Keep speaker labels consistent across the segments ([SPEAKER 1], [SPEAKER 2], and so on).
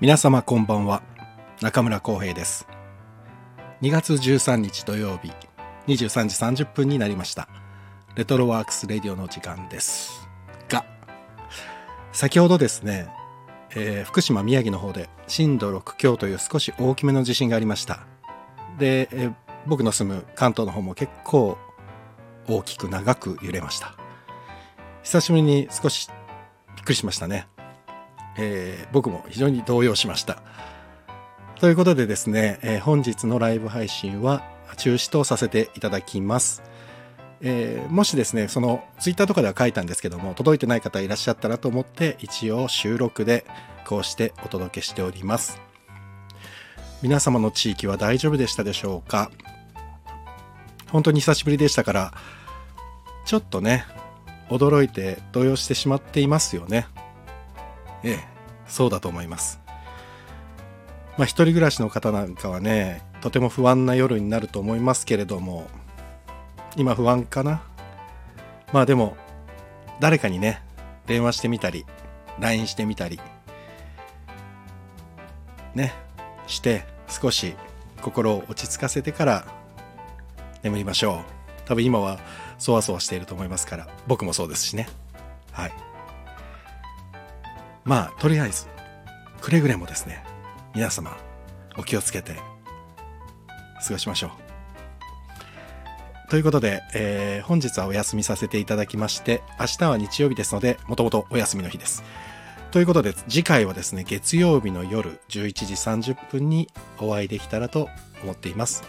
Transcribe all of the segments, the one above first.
[SPEAKER 1] 皆様こんばんは。中村浩平です。2月13日土曜日23時30分になりました。レトロワークスレディオの時間です。が先ほどですね、えー、福島宮城の方で震度6強という少し大きめの地震がありました。で、えー、僕の住む関東の方も結構大きく長く揺れました。久しぶりに少しびっくりしましたね。えー、僕も非常に動揺しました。ということでですね、えー、本日のライブ配信は中止とさせていただきます。えー、もしですね、そのツイッターとかでは書いたんですけども、届いてない方いらっしゃったらと思って、一応収録でこうしてお届けしております。皆様の地域は大丈夫でしたでしょうか？本当に久しぶりでしたから、ちょっとね、驚いて動揺してしまっていますよね。ええ、そうだと思います。まあ、一人暮らしの方なんかはね、とても不安な夜になると思いますけれども、今不安かな？まあでも、誰かにね、電話してみたり、LINE してみたり、ね、して少し心を落ち着かせてから眠りましょう。多分今はそわそわしていると思いますから、僕もそうですしね。はい。まあとりあえずくれぐれもですね皆様お気をつけて過ごしましょう。ということで、えー、本日はお休みさせていただきまして明日は日曜日ですのでもともとお休みの日です。ということで次回はですね月曜日の夜11時30分にお会いできたらと思っています。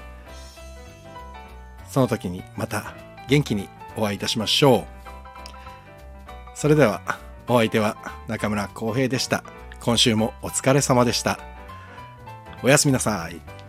[SPEAKER 1] その時にまた元気にお会いいたしましょう。それではお相手は中村浩平でした。今週もお疲れ様でした。おやすみなさい。